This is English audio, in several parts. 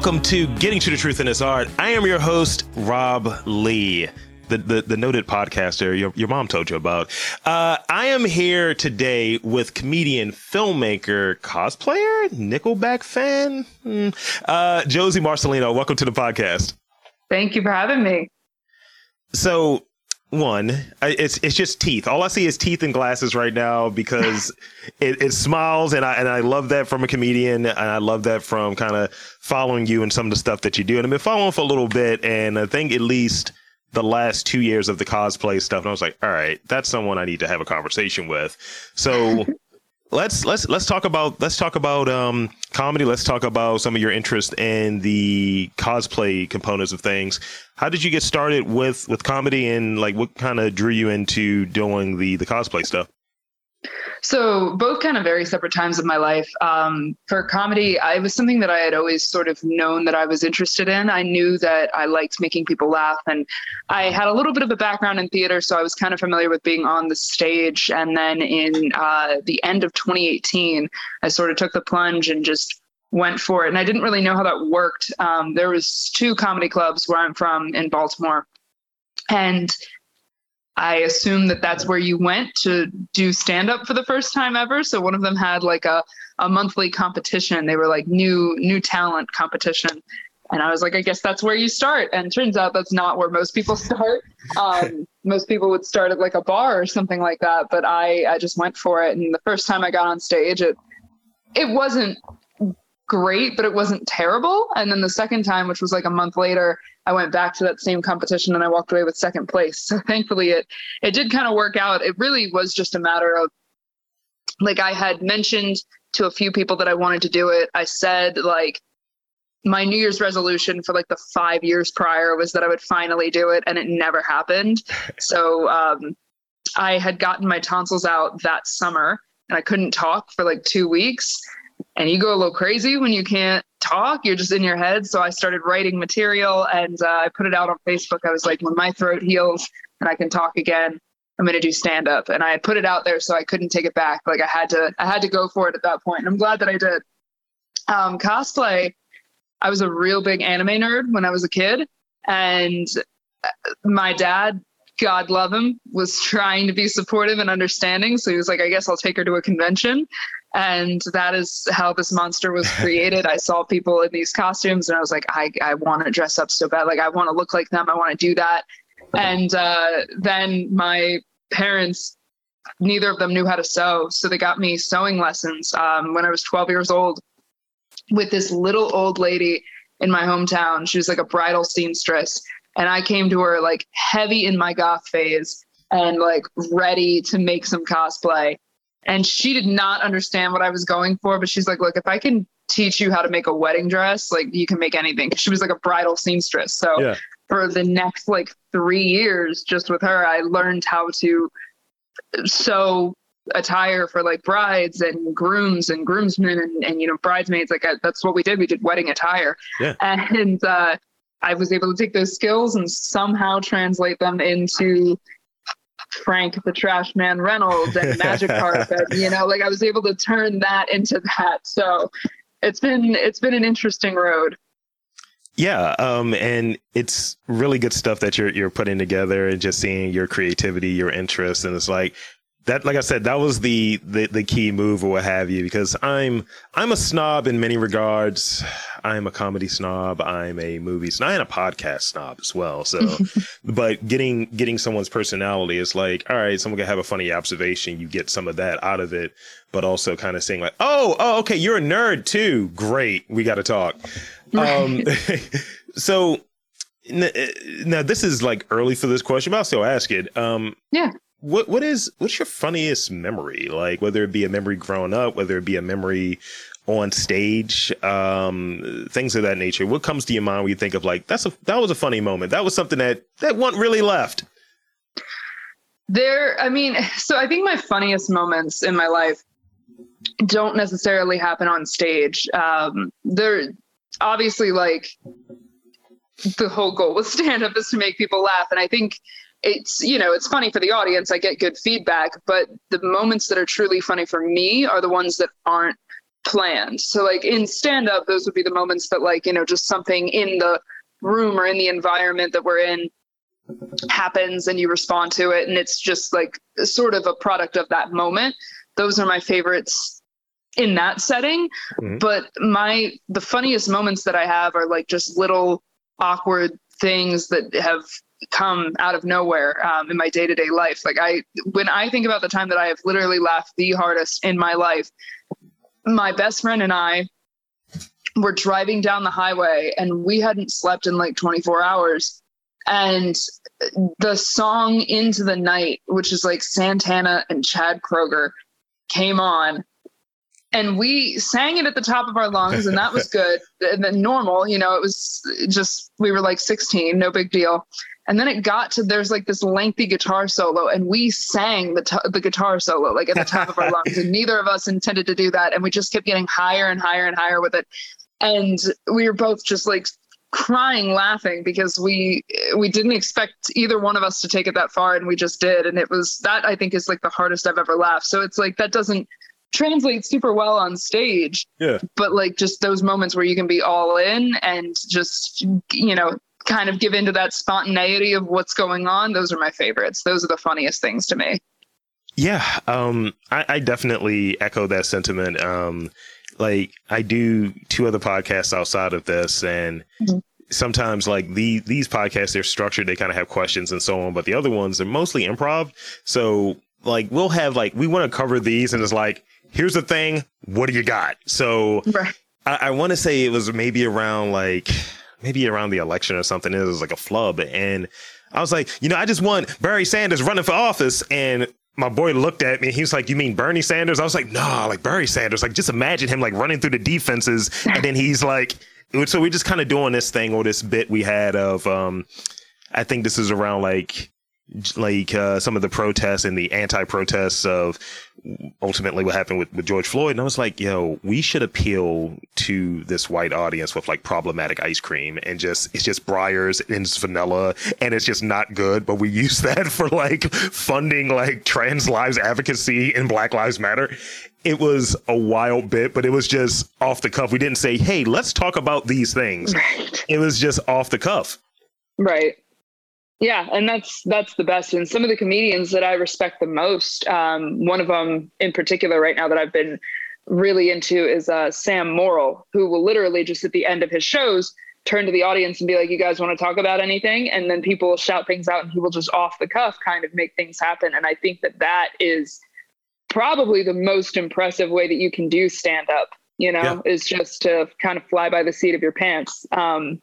welcome to Getting to the Truth in This Art. I am your host, Rob Lee. The, the, the noted podcaster your, your mom told you about. Uh, I am here today with comedian, filmmaker, cosplayer, Nickelback fan, hmm, uh, Josie Marcellino. Welcome to the podcast. Thank you for having me. So, one, it's it's just teeth. All I see is teeth and glasses right now because it, it smiles, and I and I love that from a comedian, and I love that from kind of following you and some of the stuff that you do. And I've been following for a little bit, and I think at least the last two years of the cosplay stuff, and I was like, all right, that's someone I need to have a conversation with. So let's let's let's talk about let's talk about um, comedy. Let's talk about some of your interest in the cosplay components of things. How did you get started with with comedy, and like what kind of drew you into doing the the cosplay stuff? So both kind of very separate times of my life. Um, for comedy, I was something that I had always sort of known that I was interested in. I knew that I liked making people laugh, and I had a little bit of a background in theater, so I was kind of familiar with being on the stage. And then in uh, the end of 2018, I sort of took the plunge and just went for it. And I didn't really know how that worked. Um, there was two comedy clubs where I'm from in Baltimore, and I assume that that's where you went to do stand up for the first time ever. So one of them had like a, a monthly competition. They were like new new talent competition. And I was like, I guess that's where you start. And turns out that's not where most people start. Um, most people would start at like a bar or something like that. But I, I just went for it. And the first time I got on stage, it it wasn't great, but it wasn't terrible. And then the second time, which was like a month later, I went back to that same competition and I walked away with second place. So thankfully it it did kind of work out. It really was just a matter of like I had mentioned to a few people that I wanted to do it. I said like my New Year's resolution for like the five years prior was that I would finally do it, and it never happened. So um, I had gotten my tonsils out that summer, and I couldn't talk for like two weeks and you go a little crazy when you can't talk. You're just in your head. So i started writing material and uh, i put it out on facebook. I was like when my throat heals and i can talk again i'm going to do stand up and i put it out there so i couldn't take it back. Like i had to i had to go for it at that point and i'm glad that i did. Um, cosplay i was a real big anime nerd when i was a kid and uh, my dad God love him, was trying to be supportive and understanding. So he was like, I guess I'll take her to a convention and that is how this monster was created. I saw people in these costumes and i was like i, I want to dress up so bad. Like i want to look like them. I want to do that. And uh, then my parents neither of them knew how to sew so they got me sewing lessons um, when i was 12 years old with this little old lady in my hometown. She was like a bridal seamstress. And i came to her like heavy in my goth phase and like ready to make some cosplay and she did not understand what I was going for, but she's like, look, if I can teach you how to make a wedding dress, like you can make anything. She was like a bridal seamstress. So yeah. for the next like three years, just with her, I learned how to sew attire for like brides and grooms and groomsmen and, and you know bridesmaids like I, that's what we did we did wedding attire yeah. and uh, i was able to take those skills and somehow translate them into Frank the Trash Man Reynolds and Magic Carpet. you know, like I was able to turn that into that. So it's been it's been an interesting road. Yeah, um, and it's really good stuff that you're you're putting together, and just seeing your creativity, your interest, and it's like that like I said, that was the, the the key move or what have you, because I'm I'm a snob in many regards. I'm a comedy snob, I'm a movie snob, and a podcast snob as well. So but getting getting someone's personality is like, all right, someone can have a funny observation, you get some of that out of it, but also kind of saying like, oh, oh, okay, you're a nerd too. Great, we gotta talk. Um so now this is like early for this question, but I'll still ask it. Um, yeah what what is what's your funniest memory? Like whether it be a memory growing up, whether it be a memory on stage, um, things of that nature. What comes to your mind when you think of like that's a that was a funny moment. That was something that that one really left. There, I mean, so I think my funniest moments in my life don't necessarily happen on stage. Um, they're obviously like the whole goal with stand up is to make people laugh, and I think it's you know it's funny for the audience i get good feedback but the moments that are truly funny for me are the ones that aren't planned. So like in stand up, those would be the moments that like, you know, just something in the room or in the environment that we're in happens and you respond to it and it's just like sort of a product of that moment. Those are my favorites in that setting. Mm-hmm. But my the funniest moments that I have are like just little awkward things that have come out of nowhere um, in my day to day life. Like I, when I think about the time that I have literally laughed the hardest in my life, my best friend and I were driving down the highway and we hadn't slept in like 24 hours. And the song Into the Night, which is like Santana and Chad Kroeger, came on and we sang it at the top of our lungs and that was good and then normal you know it was just we were like 16 no big deal and then it got to there's like this lengthy guitar solo and we sang the, t- the guitar solo like at the top of our lungs and neither of us intended to do that and we just kept getting higher and higher and higher with it and we were both just like crying laughing because we we didn't expect either one of us to take it that far and we just did and it was that i think is like the hardest i've ever laughed so it's like that doesn't translate super well on stage. Yeah. But like just those moments where you can be all in and just, you know, kind of give into that spontaneity of what's going on, those are my favorites. Those are the funniest things to me. Yeah. Um, I, I definitely echo that sentiment. Um, like I do two other podcasts outside of this and mm-hmm sometimes like the these podcasts they're structured they kind of have questions and so on but the other ones are mostly improv so like we'll have like we want to cover these and it's like here's the thing. What do you got? So right. I, I want to say it was maybe around like maybe around the election or something. It was like a flub, and I was like, you know, I just want Barry Sanders running for office, and my boy looked at me. He was like, "You mean Bernie Sanders?" I was like, "Nah, like Barry Sanders. Like, just imagine him like running through the defenses, and then he's like." So we're just kind of doing this thing or this bit we had of, um, I think this is around like like uh, some of the protests and the anti-protests of ultimately what happened with, with George Floyd. And I was like, yo, we should appeal to this white audience with like problematic ice cream and just, it's just Breyers and it's vanilla and it's just not good. But we use that for like funding like trans lives advocacy and Black Lives Matter. It was a wild bit, but it was just off the cuff. We didn't say, hey, let's talk about these things. Right. It was just off the cuff. Right. Yeah, and that's that's the best. And some of the comedians that I respect the most, um, one of them in particular right now that I've been really into is uh, Sam Morril, who will literally just at the end of his shows turn to the audience and be like, "You guys want to talk about anything?" And then people will shout things out, and he will just off the cuff kind of make things happen. And I think that that is probably the most impressive way that you can do stand up. You know, yeah. is just to kind of fly by the seat of your pants. Because um,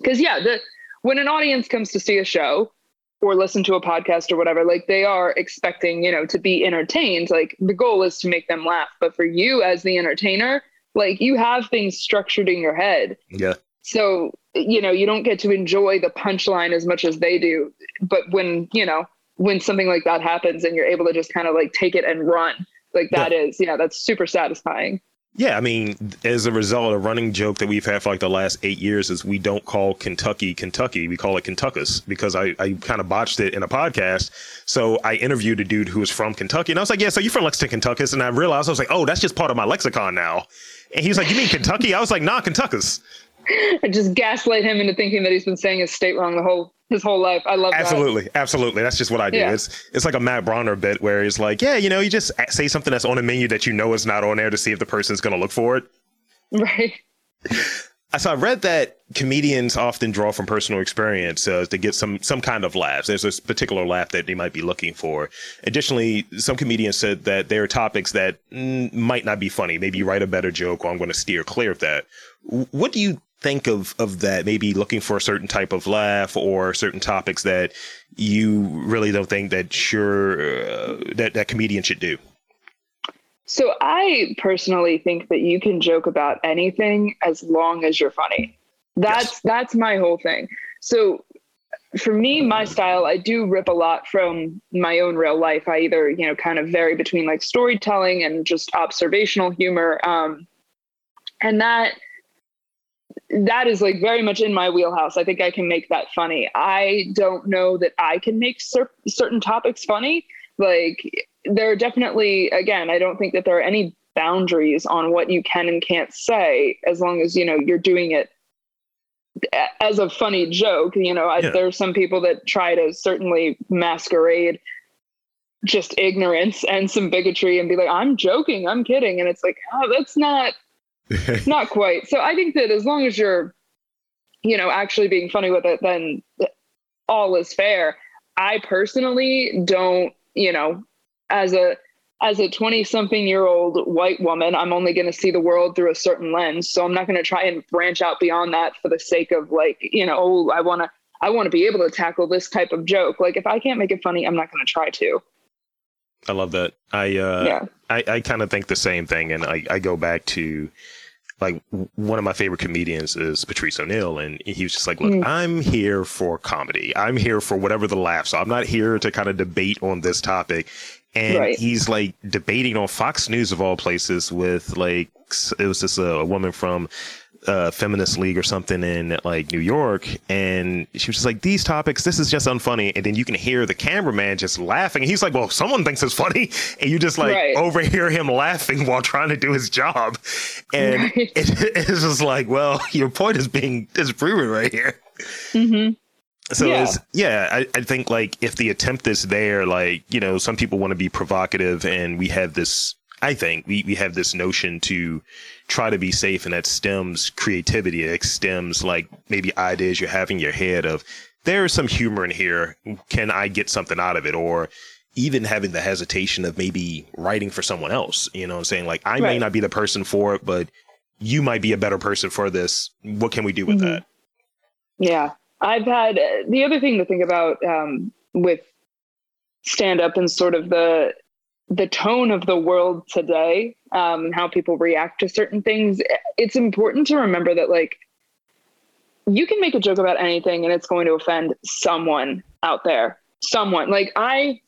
yeah, the when an audience comes to see a show or listen to a podcast or whatever, like they are expecting, you know, to be entertained. Like the goal is to make them laugh. But for you as the entertainer, like you have things structured in your head. Yeah. So, you know, you don't get to enjoy the punchline as much as they do. But when, you know, when something like that happens and you're able to just kind of like take it and run, like that yeah. is, yeah, that's super satisfying. Yeah, I mean, as a result, a running joke that we've had for like the last eight years is we don't call Kentucky Kentucky. We call it Kentuckus because I, I kind of botched it in a podcast. So I interviewed a dude who was from Kentucky and I was like, yeah, so you're from Lexington, Kentuckus. And I realized I was like, oh, that's just part of my lexicon now. And he was like, you mean Kentucky? I was like, nah, Kentuckus. I just gaslight him into thinking that he's been saying his state wrong the whole his whole life. I love absolutely, that. absolutely. Absolutely. That's just what I do. Yeah. It's it's like a Matt Bronner bit where he's like, yeah, you know, you just say something that's on a menu that you know is not on there to see if the person's going to look for it. Right. So I read that comedians often draw from personal experience uh, to get some some kind of laughs. There's a particular laugh that they might be looking for. Additionally, some comedians said that there are topics that mm, might not be funny. Maybe write a better joke, or I'm going to steer clear of that. What do you think of of that maybe looking for a certain type of laugh or certain topics that you really don't think that sure uh, that that comedian should do? So i personally think that you can joke about anything as long as you're funny. That's yes. that's my whole thing. So for me my style i do rip a lot from my own real life. I either you know kind of vary between like storytelling and just observational humor um, and that that is like very much in my wheelhouse. I think I can make that funny. I don't know that I can make cer- certain topics funny. Like there are definitely again, I don't think that there are any boundaries on what you can and can't say as long as you know you're doing it as a funny joke you know I, there are some people that try to certainly masquerade just ignorance and some bigotry and be like i'm joking i'm kidding and it's like oh that's not not quite. So i think that as long as you're you know actually being funny with it then all is fair. I personally don't you know as a as a 20 something year old white woman i'm only going to see the world through a certain lens. So i'm not going to try and branch out beyond that for the sake of like you know oh i want to i want to be able to tackle this type of joke. Like if i can't make it funny i'm not going to try to. I love that. I uh, yeah. I, I kind of think the same thing, and I, I go back to like one of my favorite comedians is Patrice O'Neal, and he was just like, "Look, Mm. I'm here for comedy. I'm here for whatever the laughs. So I'm not here to kind of debate on this topic." And Right. he's like debating on Fox News of all places with like it was just a, a woman from uh, feminist league or something in like New York, and she was just like, "These topics, this is just unfunny." And then you can hear the cameraman just laughing, and he's like, "Well, someone thinks it's funny," and you just like Right. overhear him laughing while trying to do his job, and Right. it, it's just like, "Well, your point is being disproven right here." hmm So Yeah. it's yeah, I, I think like if the attempt is there, like, you know, some people want to be provocative and we have this I think we, we have this notion to try to be safe and that stems creativity. It stems like maybe ideas you have in your head of there is some humor in here. Can I get something out of it? Or even having the hesitation of maybe writing for someone else. You know what I'm saying? Like I may not be the person for it, but you might be a better person for this. What can we do with Mhm. that? Yeah, I've had uh, the other thing to think about um, with stand up and sort of the the tone of the world today um, and how people react to certain things. It's important to remember that like you can make a joke about anything and it's going to offend someone out there. Someone like I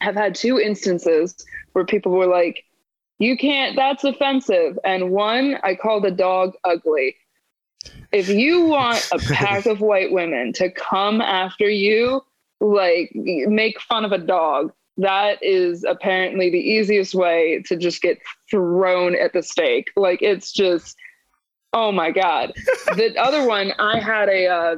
have had two instances where people were like, "You can't. That's offensive." And one, I called a dog ugly if you want a pack of white women to come after you, like make fun of a dog, that is apparently the easiest way to just get thrown at the stake. Like it's just, oh my god. the other one, I had a uh,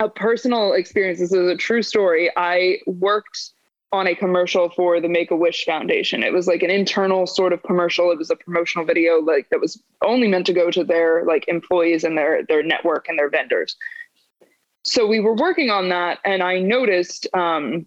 a personal experience. This is a true story. I worked on a commercial for the Make a Wish Foundation. It was like an internal sort of commercial. It was a promotional video like that was only meant to go to their like employees and their their network and their vendors. So we were working on that and I noticed um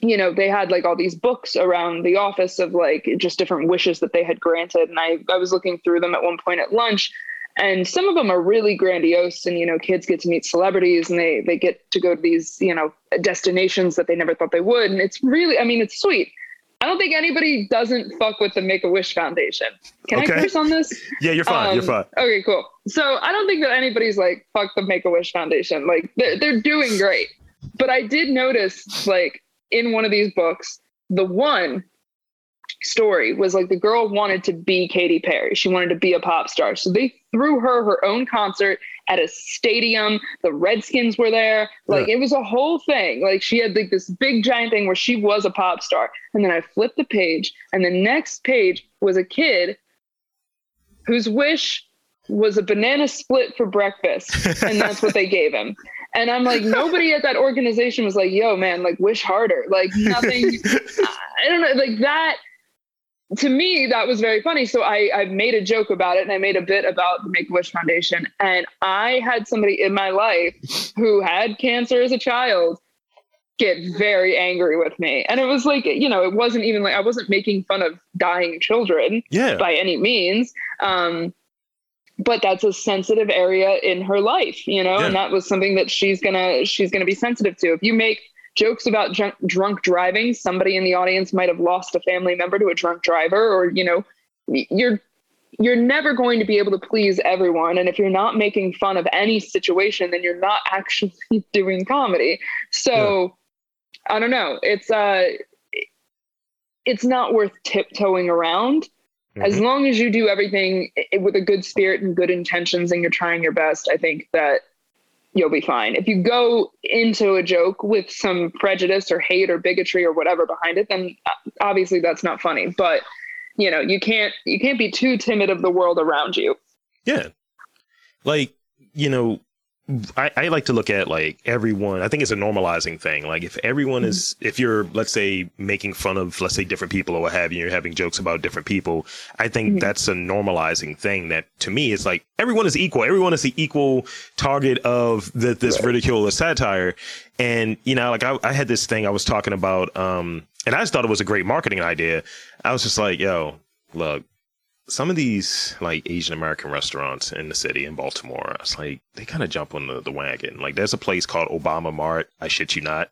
you know they had like all these books around the office of like just different wishes that they had granted. And I I was looking through them at one point at lunch and some of them are really grandiose and you know kids get to meet celebrities and they they get to go to these you know destinations that they never thought they would. And it's really i mean it's sweet. I don't think anybody doesn't fuck with the make-a-wish foundation. Can Okay. i curse on this? Yeah, you're fine. you're Um, fine. okay cool. So i don't think that anybody's like fuck the make-a-wish foundation. Like they're, they're doing great. But i did notice like in one of these books the one story was like the girl wanted to be Katy Perry. She wanted to be a pop star. So they threw her her own concert at a stadium. The Redskins were there. Like it was a whole thing. Like she had like this big giant thing where she was a pop star. And then I flipped the page and the next page was a kid whose wish was a banana split for breakfast and that's what they gave him. And I'm like, nobody at that organization was like, yo, man, like, wish harder. Like, nothing, I don't know, like that. To me, that was very funny. So I, I made a joke about it and I made a bit about the Make a Wish Foundation. And I had somebody in my life who had cancer as a child get very angry with me. And it was like, you know, it wasn't even like I wasn't making fun of dying children Yeah. by any means. Um, but that's a sensitive area in her life, you know, and that was something that she's gonna she's gonna be sensitive to. If you make jokes about drunk, drunk driving, somebody in the audience might have lost a family member to a drunk driver, or you know, you're you're never going to be able to please everyone. And if you're not making fun of any situation, then you're not actually doing comedy. So I don't know. It's uh it's not worth tiptoeing around as Mhm. long as you do everything with a good spirit and good intentions and you're trying your best, I think that you'll be fine. If you go into a joke with some prejudice or hate or bigotry or whatever behind it, then uh, obviously that's not funny. But you know, you can't you can't be too timid of the world around you. Yeah. Like, you know, I, I, like to look at like everyone. I think it's a normalizing thing. Like if everyone is, mm-hmm. if you're, let's say, making fun of, let's say, different people or what have you, you're having jokes about different people. I think mm-hmm. that's a normalizing thing. That to me, it's like everyone is equal. Everyone is the equal target of the, this right. ridicule or satire. And you know, like I, I had this thing I was talking about, um, and I just thought it was a great marketing idea. I was just like, yo, look, some of these like Asian American restaurants in the city in Baltimore, it's like they kind of jump on the, the wagon. Like there's a place called Obama Mart, I shit you not,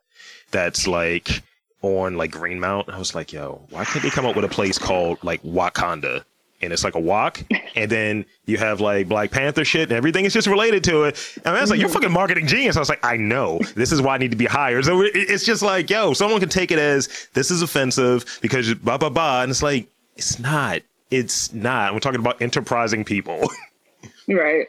that's like on like Greenmount. I was like, yo, why can't they come up with a place called like Wakanda? And it's like a walk, and then you have like Black Panther shit, and everything is just related to it. And I was like, "You're fucking marketing genius." I was like, "I know. This is why I need to be hired." So it's just like, yo, someone can take it as this is offensive because blah blah blah, and it's like it's not it's not. We're talking about enterprising people. right.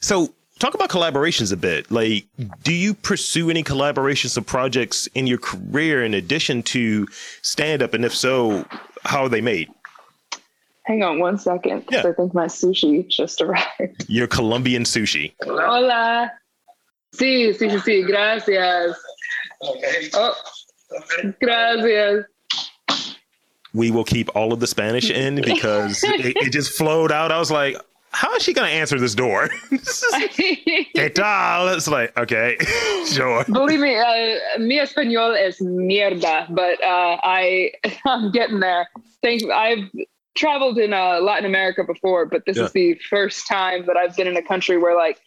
So talk about collaborations a bit. Like, do you pursue any collaborations or projects in your career in addition to stand up? And if so, how are they made? Hang on one second. Yeah. I think my sushi just arrived. Your Colombian sushi. Hola. Sí, sí, sí, sí. Gracias. Okay. Oh, gracias we will keep all of the Spanish in because it, it just flowed out. I was like, how is she going to answer this door? ¿Qué tal? It's like, okay, sure. Believe me, uh, mi español is mierda, but uh, I, I'm getting there. Thank I've traveled in uh, Latin America before, but this yeah. is the first time that I've been in a country where like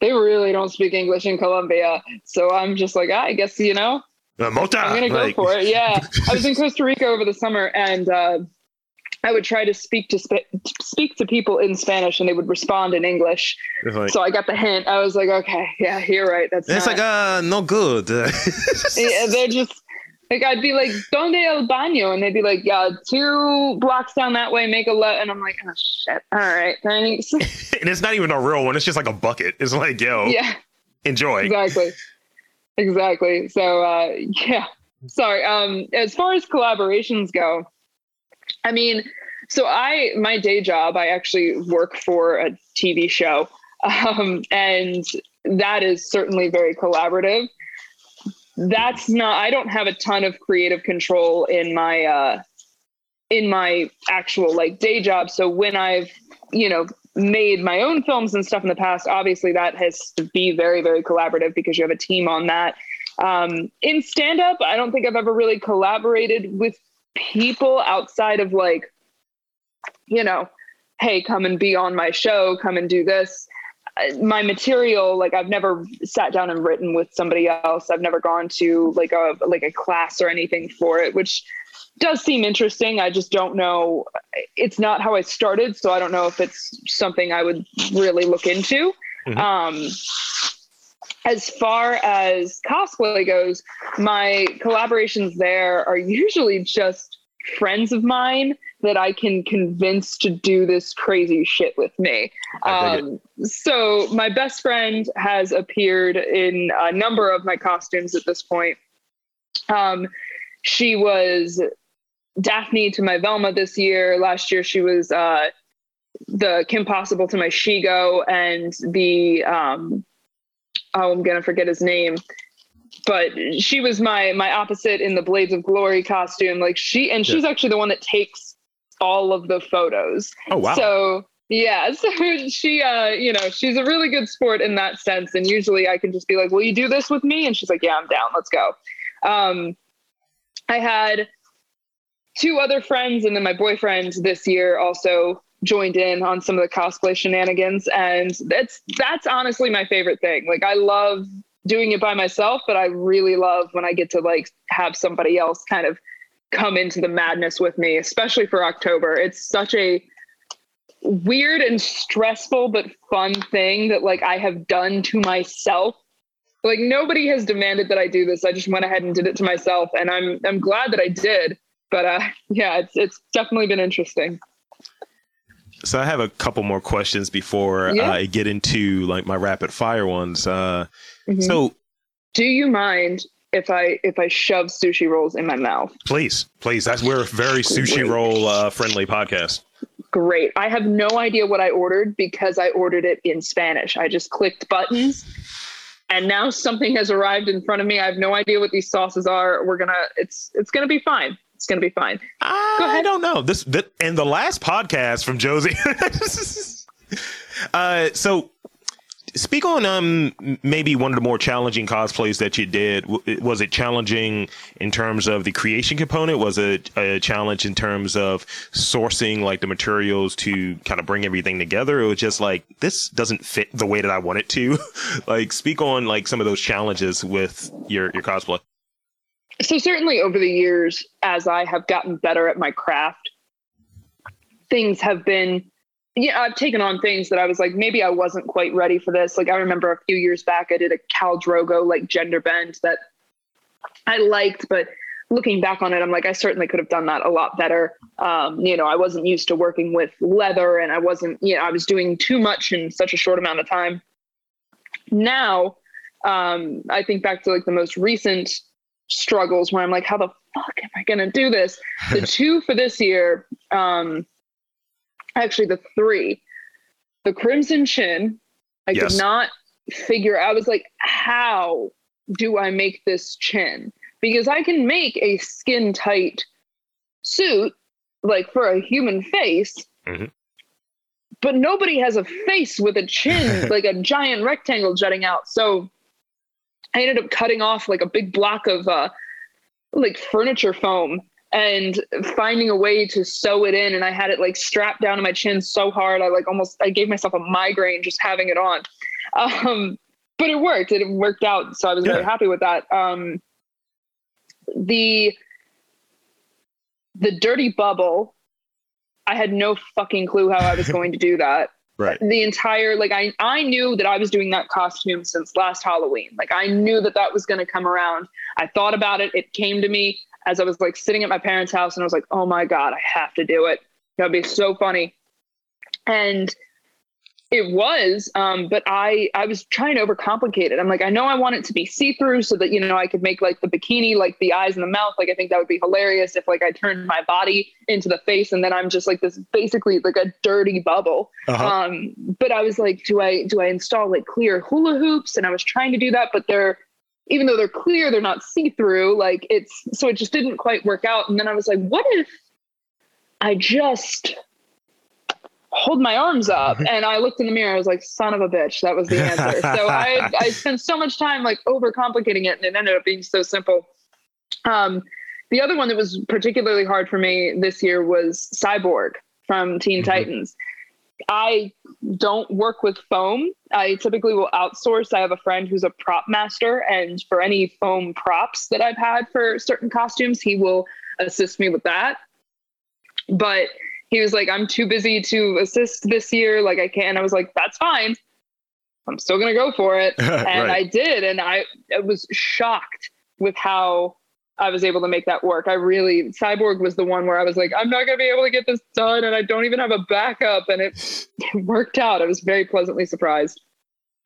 they really don't speak English in Colombia. So I'm just like, ah, I guess, you know, uh, Mota, I'm gonna like... go for it. Yeah, I was in Costa Rica over the summer, and uh, I would try to speak to sp- speak to people in Spanish, and they would respond in English. Like, so I got the hint. I was like, okay, yeah, you're right. That's it's not... like uh, no good. yeah, they're just like I'd be like, "Donde el baño?" and they'd be like, "Yeah, two blocks down that way, make a left." And I'm like, "Oh shit! All right, thanks." and it's not even a real one. It's just like a bucket. It's like, yo, yeah, enjoy. Exactly. Exactly. So uh, yeah. Sorry. Um, as far as collaborations go, I mean, so I my day job, I actually work for a TV show, um, and that is certainly very collaborative. That's not. I don't have a ton of creative control in my uh, in my actual like day job. So when I've you know made my own films and stuff in the past, obviously that has to be very, very collaborative because you have a team on that. Um, in stand up, I don't think I've ever really collaborated with people outside of like, you know, hey, come and be on my show, come and do this. Uh, my material, like I've never sat down and written with somebody else. I've never gone to like a like a class or anything for it, which does seem interesting. I just don't know. It's not how I started, so I don't know if it's something I would really look into. Mm-hmm. Um, as far as cosplay goes, my collaborations there are usually just friends of mine that I can convince to do this crazy shit with me. Um, so my best friend has appeared in a number of my costumes at this point. Um, she was Daphne to my Velma this year. Last year she was uh, the Kim Possible to my Shego, and the um, oh, I'm gonna forget his name, but she was my my opposite in the Blades of Glory costume. Like she, and she's yeah. actually the one that takes all of the photos. Oh wow! So yeah, so she, uh, you know, she's a really good sport in that sense. And usually I can just be like, "Will you do this with me?" And she's like, "Yeah, I'm down. Let's go." Um, I had two other friends and then my boyfriend this year also joined in on some of the cosplay shenanigans. And that's that's honestly my favorite thing. Like i love doing it by myself but i really love when i get to like have somebody else kind of come into the madness with me especially for october. It's such a weird and stressful but fun thing that like i have done to myself. Like nobody has demanded that i do this. I just went ahead and did it to myself and i'm i'm glad that i did but uh, yeah, it's it's definitely been interesting. So I have a couple more questions before yeah. I get into like my rapid fire ones. Uh, mm-hmm. So, do you mind if I if I shove sushi rolls in my mouth. Please, please. That's we're a very sushi Great. roll uh, friendly podcast. Great. I have no idea what I ordered because I ordered it in Spanish. I just clicked buttons and now something has arrived in front of me. I have no idea what these sauces are. We're gonna it's it's gonna be fine. It's gonna be fine. I don't know this. That, and the last podcast from Josie. uh, so speak on um maybe one of the more challenging cosplays that you did. Was it challenging in terms of the creation component? Was it a challenge in terms of sourcing like the materials to kind of bring everything together? It was just like this doesn't fit the way that I want it to. like speak on like some of those challenges with your your cosplay. So certainly over the years, as I have gotten better at my craft, things have been yeah, I've taken on things that I was like, maybe I wasn't quite ready for this. Like I remember a few years back, I did a Khal Drogo like gender bend that I liked, but looking back on it, I'm like, I certainly could have done that a lot better. Um, you know, I wasn't used to working with leather and I wasn't, you know, I was doing too much in such a short amount of time. Now, um, I think back to like the most recent struggles where I'm like, how the fuck am I going to do this? The two for this year, um, actually the three, the Crimson Chin, I Yes. could not figure. I was like, how do I make this chin? Because I can make a skin tight suit, like for a human face, Mhm. but nobody has a face with a chin, like a giant rectangle jutting out. So I ended up cutting off like a big block of uh, like furniture foam and finding a way to sew it in and i had it like strapped down to my chin so hard i like almost i gave myself a migraine just having it on. Um but it worked. It worked out so i was very happy with that. Um the the dirty bubble i had no fucking clue how i was going to do that Right. the entire like I I knew that I was doing that costume since last Halloween. Like I knew that that was going to come around. I thought about it. It came to me as I was like sitting at my parents' house and I was like, "Oh my god, I have to do it. That'd be so funny." And it was um but I I was trying to overcomplicate it. I'm like, I know I want it to be see-through so that you know I could make like the bikini like the eyes and the mouth. Like I think that would be hilarious if like I turned my body into the face and then I'm just like this basically like a dirty bubble Uh-huh. um but i was like do i do i install like clear hula hoops and i was trying to do that but they're even though they're clear they're not see-through like it's so it just didn't quite work out and then i was like what if i just hold my arms up and i looked in the mirror i was like son of a bitch that was the answer so i i spent so much time like overcomplicating it and it ended up being so simple um the other one that was particularly hard for me this year was cyborg from teen Mhm. titans I don't work with foam. I typically will outsource. I have a friend who's a prop master, and for any foam props that I've had for certain costumes, he will assist me with that. But he was like, I'm too busy to assist this year. Like, I can't. I was like, that's fine. I'm still going to go for it. And right. I did. And I, I was shocked with how I was able to make that work. I really, Cyborg was the one where I was like, I'm not going to be able to get this done. And I don't even have a backup. And it, it worked out. I was very pleasantly surprised.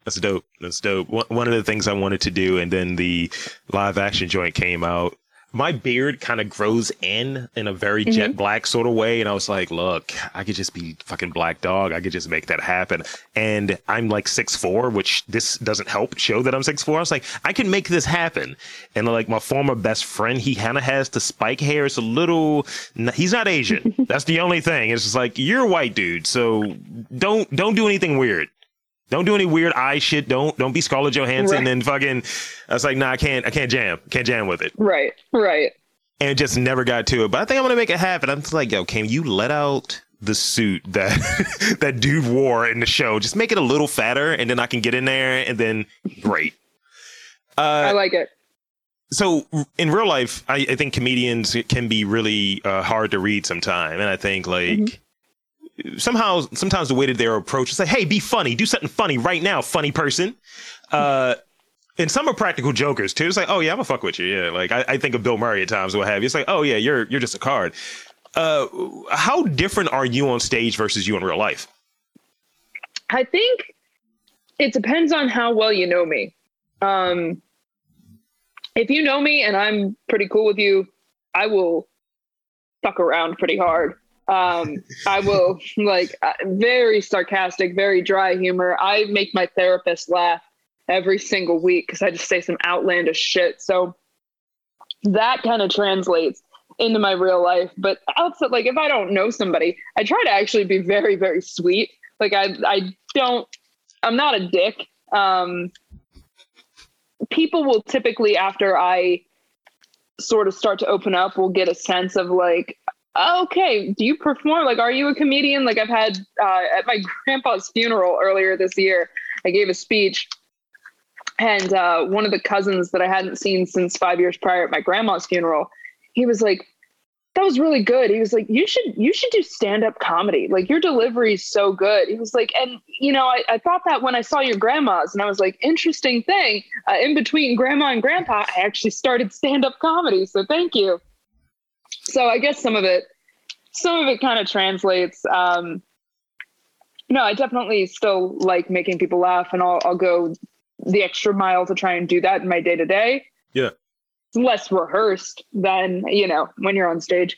That's dope. That's dope. One one of the things I wanted to do, and then the live action joint came out. My beard kind of grows in in a very mm-hmm. jet black sort of way, and I was like, "Look, I could just be fucking black dog. I could just make that happen." And I'm like six four, which this doesn't help show that I'm six four. I was like, I can make this happen. And like my former best friend, he kind of has the spike hair. It's a little. He's not Asian. That's the only thing. It's just like you're a white dude, so don't don't do anything weird. Don't do any weird eye shit. Don't don't be Scarlett Johansson Right. and fucking. I was like, nah, I can't. I can't jam. Can't jam with it. Right. Right. And just never got to it. But I think I'm gonna make it happen. I'm just like, yo, can you let out the suit that that dude wore in the show? Just make it a little fatter, and then I can get in there, and then great. I Uh, like it. so in real life, I, I think comedians can be really uh, hard to read sometime, and I think like somehow sometimes the way that they're approached is like, hey, be funny, do something funny right now, funny person. Uh, and some are practical jokers too. It's like, oh yeah, I'm gonna fuck with you. Yeah, like I, I think of Bill Murray at times, what have you. It's like, oh yeah, you're you're just a card. Uh, how different are you on stage versus you in real life? I think it depends on how well you know me. Um, if you know me and I'm pretty cool with you, I will fuck around pretty hard. Um, I will like uh, very sarcastic, very dry humor. I make my therapist laugh every single week because I just say some outlandish shit. So that kind of translates into my real life. But outside, like if I don't know somebody, I try to actually be very, very sweet. Like I, I don't, I'm not a dick. Um, people will typically, after I sort of start to open up, will get a sense of like, okay, do you perform? Like, are you a comedian? Like I've had uh, at my grandpa's funeral earlier this year, I gave a speech and uh, one of the cousins that I hadn't seen since five years prior at my grandma's funeral, he was like, that was really good. He was like, you should, you should do stand up comedy. Like your delivery is so good. He was like, and you know, I, I thought that when I saw your grandma's and I was like, interesting thing uh, in between grandma and grandpa, I actually started stand up comedy. So thank you. So I guess some of it, some of it kind of translates. Um, no, I definitely still like making people laugh and I'll, I'll go the extra mile to try and do that in my day to day. Yeah. It's less rehearsed than, you know, when you're on stage.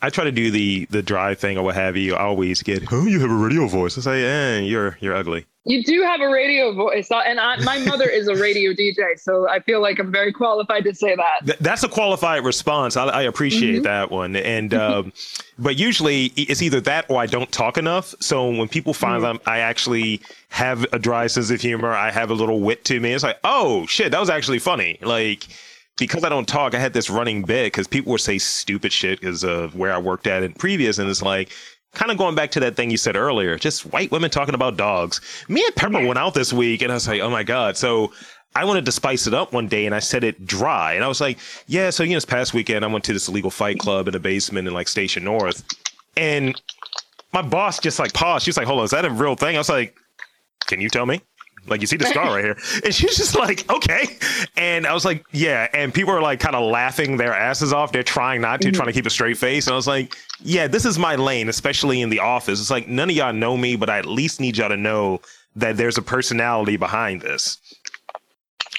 I try to do the the dry thing or what have you. I always get, oh, you have a radio voice. I say, eh, you're you're ugly. You do have a radio voice, uh, and I, my mother is a radio DJ, so I feel like I'm very qualified to say that. Th- that's a qualified response. I, I appreciate mm-hmm. that one, and um, but usually it's either that or I don't talk enough. So when people find mm-hmm. I actually have a dry sense of humor, I have a little wit to me. It's like, oh shit, that was actually funny. Like because I don't talk, I had this running bit because people would say stupid shit because of where I worked at in previous, and it's like kind of going back to that thing you said earlier, just white women talking about dogs. Me and Pepper went out this week, and I was like, oh my god. So I wanted to spice it up one day, and I said it dry, and I was like, yeah. So you know, this past weekend, I went to this illegal fight club in the basement in like Station North, and my boss just like paused. She was like, hold on, is that a real thing? I was like, can you tell me? Like you see the scar right here. And she's just like, okay. And I was like, yeah. And people are like kind of laughing their asses off. They're trying not to, mm-hmm. trying to keep a straight face. And I was like, yeah, this is my lane, especially in the office. It's like none of y'all know me, but I at least need y'all to know that there's a personality behind this.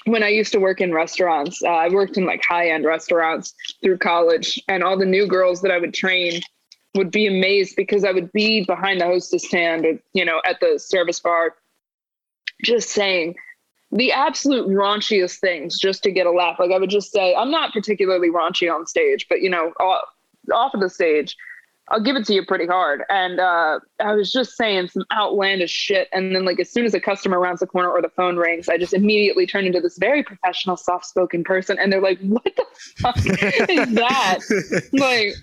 When I used to work in restaurants, uh, I worked in like high end restaurants through college, and all the new girls that I would train would be amazed because I would be behind the hostess stand or, you know, at the service bar just saying the absolute raunchiest things just to get a laugh. Like I would just say, I'm not particularly raunchy on stage, but you know, off, off of the stage, I'll give it to you pretty hard. And uh, I was just saying some outlandish shit. And then, like, as soon as a customer rounds the corner or the phone rings, I just immediately turn into this very professional, soft spoken person. And they're like, what the fuck is that? like,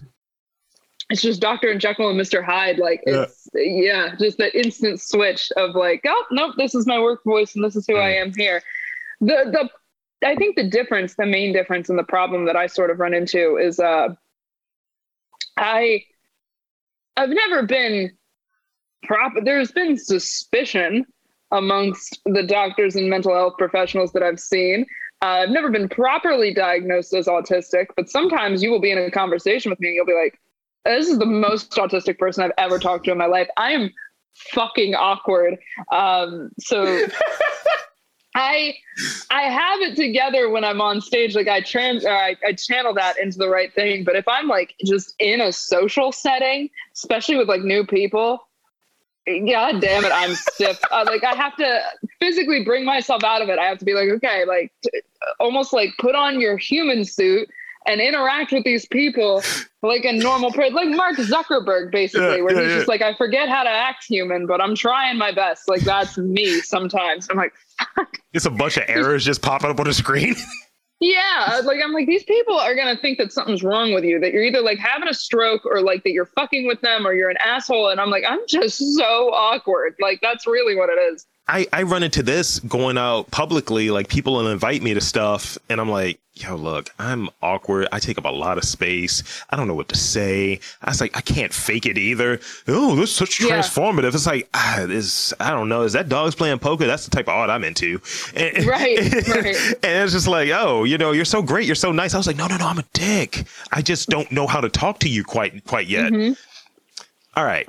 it's just Dr. and Jekyll and Mr. Hyde. Like it's yeah. yeah, just the instant switch of like, oh nope, this is my work voice and this is who I am here. The the I think the difference, the main difference and the problem that I sort of run into is uh I I've never been prop there's been suspicion amongst the doctors and mental health professionals that I've seen. Uh, I've never been properly diagnosed as autistic, but sometimes you will be in a conversation with me and you'll be like, this is the most autistic person I've ever talked to in my life. I am fucking awkward. Um, so I I have it together when I'm on stage. Like I trans I, I channel that into the right thing. But if I'm like just in a social setting, especially with like new people, god damn it, I'm stiff. Uh, like I have to physically bring myself out of it. I have to be like, okay, like t- almost like put on your human suit and interact with these people like a normal person, like Mark Zuckerberg, basically, yeah, where yeah, he's yeah. just like, I forget how to act human, but I'm trying my best. Like that's me sometimes. I'm like, Fuck. it's a bunch of errors just popping up on the screen. yeah, like I'm like these people are gonna think that something's wrong with you, that you're either like having a stroke or like that you're fucking with them or you're an asshole. And I'm like, I'm just so awkward. Like that's really what it is. I, I run into this going out publicly, like people will invite me to stuff, and I'm like, yo, look, I'm awkward. I take up a lot of space. I don't know what to say. I was like, I can't fake it either. Oh, that's such yeah. transformative. It's like, ah, this, I don't know. Is that dogs playing poker? That's the type of art I'm into. And, right, right. And it's just like, oh, you know, you're so great. You're so nice. I was like, no, no, no, I'm a dick. I just don't know how to talk to you quite, quite yet. Mm-hmm. All right.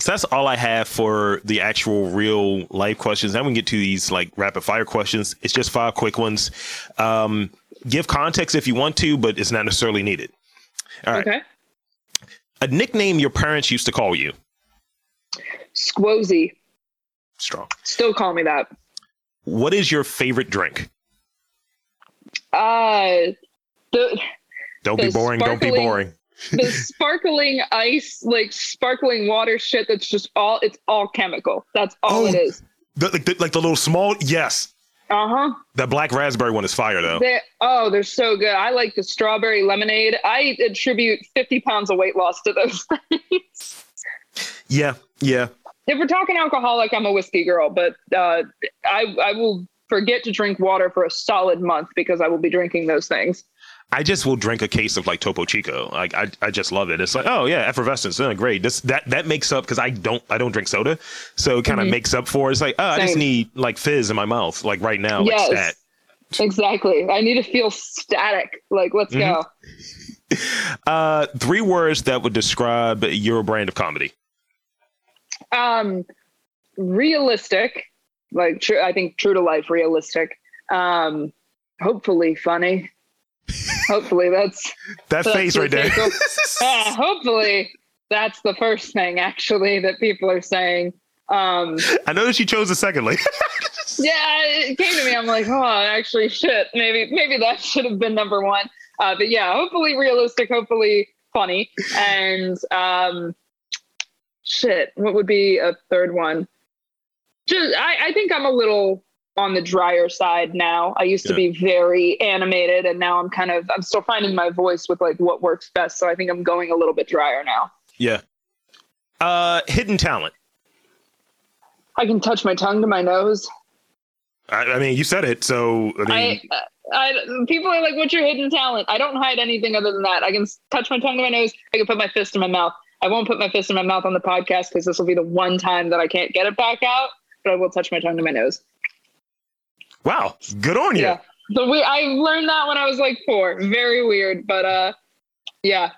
So that's all I have for the actual real life questions. Now we can get to these like rapid fire questions. It's just five quick ones. Um, Give context if you want to, but it's not necessarily needed. All right. Okay. A nickname your parents used to call you. Squozy. Strong. Still call me that. What is your favorite drink? Uh, the Don't be boring. Don't be boring. the sparkling ice, like sparkling water shit. That's just all. It's all chemical. That's all Oh. it is. The, like, the, like the little small. Yes. Uh huh. That black raspberry one is fire though. They, oh, they're so good. I like the strawberry lemonade. I attribute 50 pounds of weight loss to those things. Yeah. Yeah. if we're talking alcoholic, I'm a whiskey girl, but uh, I, I will forget to drink water for a solid month because I will be drinking those things. I just will drink a case of like Topo Chico. Like I, I just love it. It's like, oh yeah, effervescence, uh, great. This that that makes up because I don't I don't drink soda, so it kind of Mhm. makes up for. it. It's like, oh, I just need like fizz in my mouth, like right now, like Yes. stat. Exactly. I need to feel static. Like, let's Mhm. go. Uh, three words that would describe your brand of comedy. Um, realistic, like true. I think true to life, realistic. Um, hopefully funny. Hopefully that's That That's face right there. tickle. uh, hopefully that's the first thing actually that people are saying. Um, I noticed you chose the secondly. yeah, it came to me. I'm like, oh, actually, shit. Maybe maybe that should have been number one. Uh, but yeah, hopefully realistic, hopefully funny, and um, shit. What would be a third one? Just, I, I think I'm a little on the drier side now. I used to be very animated, and now I'm kind of I'm still finding my voice with like what works best. So I think I'm going a little bit drier now. yeah. Uh, hidden talent. I can touch my tongue to my nose. I, I mean, you said it, so I mean, I, I, people are like, "What's your hidden talent?" I don't hide anything other than that. I can touch my tongue to my nose. I can put my fist in my mouth. I won't put my fist in my mouth on the podcast because this will be the one time that I can't get it back out. But I will touch my tongue to my nose. Wow, good on you. Yeah. The we I learned that when I was like four. Very weird, but uh, yeah.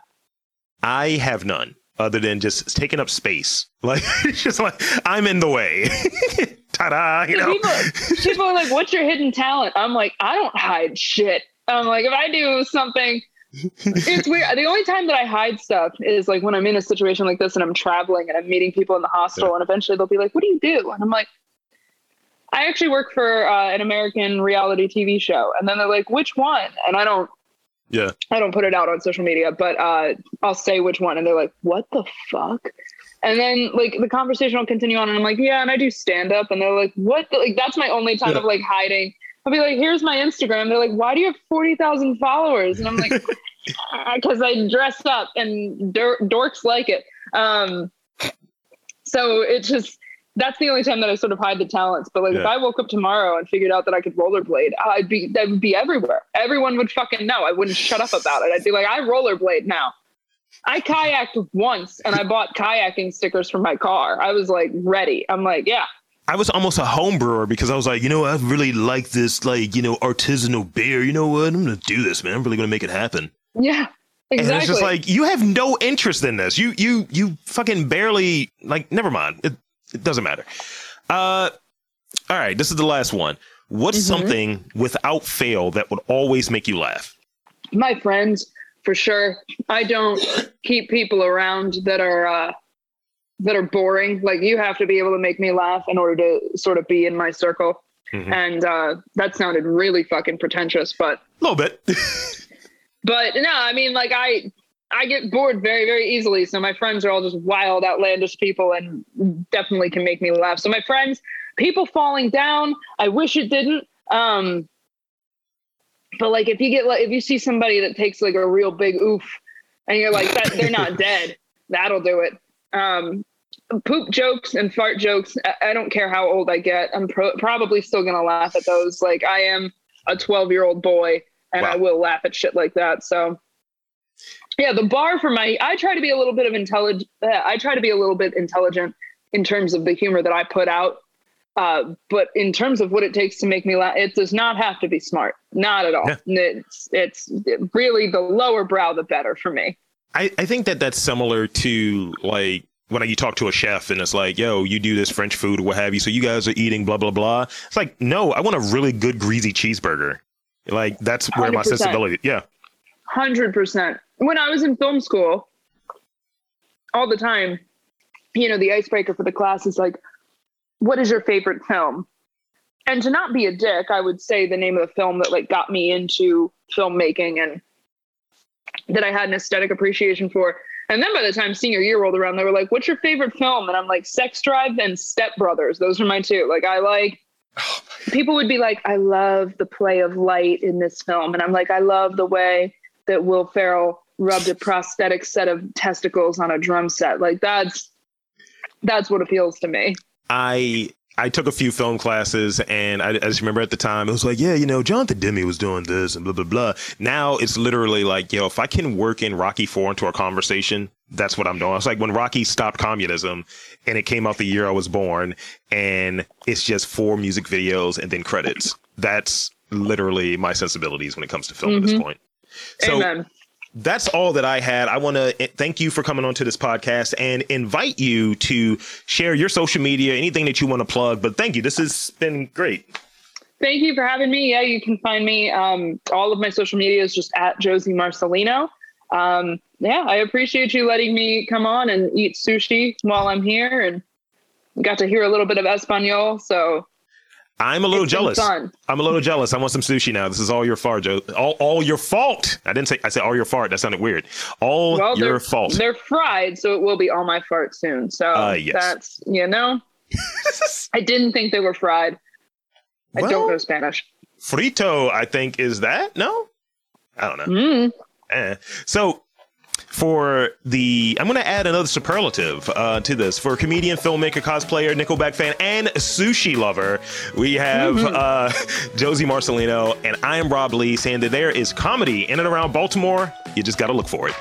I have none other than just taking up space. Like, it's just like I'm in the way. Ta-da! You know. People, people are like, "What's your hidden talent?" I'm like, I don't hide shit. I'm like, if I do something, it's weird. The only time that I hide stuff is like when I'm in a situation like this and I'm traveling and I'm meeting people in the hostel, and eventually they'll be like, "What do you do?" And I'm like, "I actually work for uh, an American reality TV show." And then they're like, "Which one?" And I don't, Yeah. I don't put it out on social media, but uh, I'll say which one, and they're like, "What the fuck?" And then like the conversation will continue on, and I'm like, "Yeah," and I do stand up, and they're like, "What?" The? Like that's my only time Yeah. of like hiding. I'll be like, "Here's my Instagram." They're like, "Why do you have forty thousand followers?" And I'm like, "Because I dress up, and dorks like it." Um, so it just that's the only time that I sort of hide the talents. But like, if I woke up tomorrow and figured out that I could rollerblade, I'd be that would be everywhere. Everyone would fucking know. I wouldn't shut up about it. I'd be like, I rollerblade now. I kayaked once and I bought kayaking stickers for my car. I was like ready. I'm like, yeah, I was almost a home brewer because I was like, you know, I really like this, like, you know, artisanal beer. You know what? I'm gonna do this, man. I'm really gonna make it happen. yeah, exactly. And it's just like you have no interest in this. You you you fucking barely like. Never mind. It it doesn't matter. Uh, all right. This is the last one. What's Mhm. something without fail that would always make you laugh? my friends for sure i don't keep people around that are uh that are boring like you have to be able to make me laugh in order to sort of be in my circle Mhm. and uh that sounded really fucking pretentious but A little bit. but no i mean like i i get bored very very easily. So my friends are all just wild outlandish people and definitely can make me laugh. So my friends people falling down i wish it didn't. Um but like if you get like if you see somebody that takes like a real big oof and you're like that they're not dead that'll do it. Um poop jokes and fart jokes i, I don't care how old i get. I'm pro- probably still gonna laugh at those. Like i am a 12 year old boy and Wow. i will laugh at shit like that. So yeah the bar for my i try to be a little bit of intelligent i try to be a little bit intelligent in terms of the humor that i put out uh, but in terms of what it takes to make me laugh, it does not have to be smart. Not at all. Yeah. It's it's really the lower brow, the better for me. I, I think that that's similar to like when you talk to a chef and it's like, yo, you do this French food or what have you. So you guys are eating blah, blah, blah. It's like, no, I want a really good greasy cheeseburger. Like that's where 100%. my sensibility. Yeah. Hundred percent. When I was in film school, all the time, you know, the icebreaker for the class is like, "What is your favorite film?" And to not be a dick, I would say the name of the film that like got me into filmmaking and that I had an aesthetic appreciation for. And then by the time senior year rolled around, they were like, "What's your favorite film?" And I'm like, "Sex Drive" and Step Brothers. Those are my two. Like I like. Oh people would be like, "I love the play of light in this film," and I'm like, "I love the way that Will Ferrell rubbed a prosthetic set of testicles on a drum set. Like that's that's what appeals to me." I I took a few film classes, and I, I, just remember at the time it was like, yeah, you know, Jonathan Demme was doing this and blah blah blah. Now it's literally like, yo, if I can work in Rocky Four into a conversation, that's what I'm doing. It's like when Rocky stopped communism, and it came out the year I was born, and it's just four music videos and then credits. That's literally my sensibilities when it comes to film mm-hmm. at this mm-hmm. point. So, Amen that's all that I had. I want to eh, thank you for coming onto this podcast and invite you to share your social media, anything that you want to plug. But thank you. This has been great. Thank you for having me. Yeah, you can find me. Um, all of my social media is just at Josie Marcellino. Um, yeah, I appreciate you letting me come on and eat sushi while I'm here and got to hear a little bit of Espanol. So I'm a little it's jealous. I'm a little jealous. I want some sushi now. This is all your fault, Joe. All, all your fault. I didn't say. I said all your fault. That sounded weird. All well, your fault. They're fried, so it will be all my fault soon. So uh, yes. that's you know. I didn't think they were fried. I well, don't know Spanish. Frito, I think, is that no? I don't know. Mm. Eh. So for the I'm going to add another superlative uh, to this for comedian, filmmaker, cosplayer, Nickelback fan, and sushi lover. We have mm-hmm. uh, Josie Marcellino, and I am Rob Lee saying that there is comedy in and around Baltimore. You just got to look for it.